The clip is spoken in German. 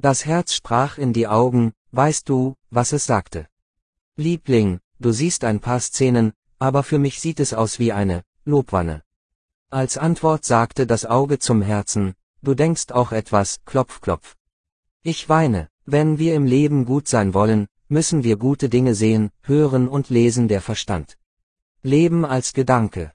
Das Herz sprach in die Augen, weißt du, was es sagte? Liebling, du siehst ein paar Szenen, aber für mich sieht es aus wie eine Lobwanne. Als Antwort sagte das Auge zum Herzen, du denkst auch etwas, klopf klopf. Ich weine, wenn wir im Leben gut sein wollen, müssen wir gute Dinge sehen, hören und lesen der Verstand. Leben als Gedanke,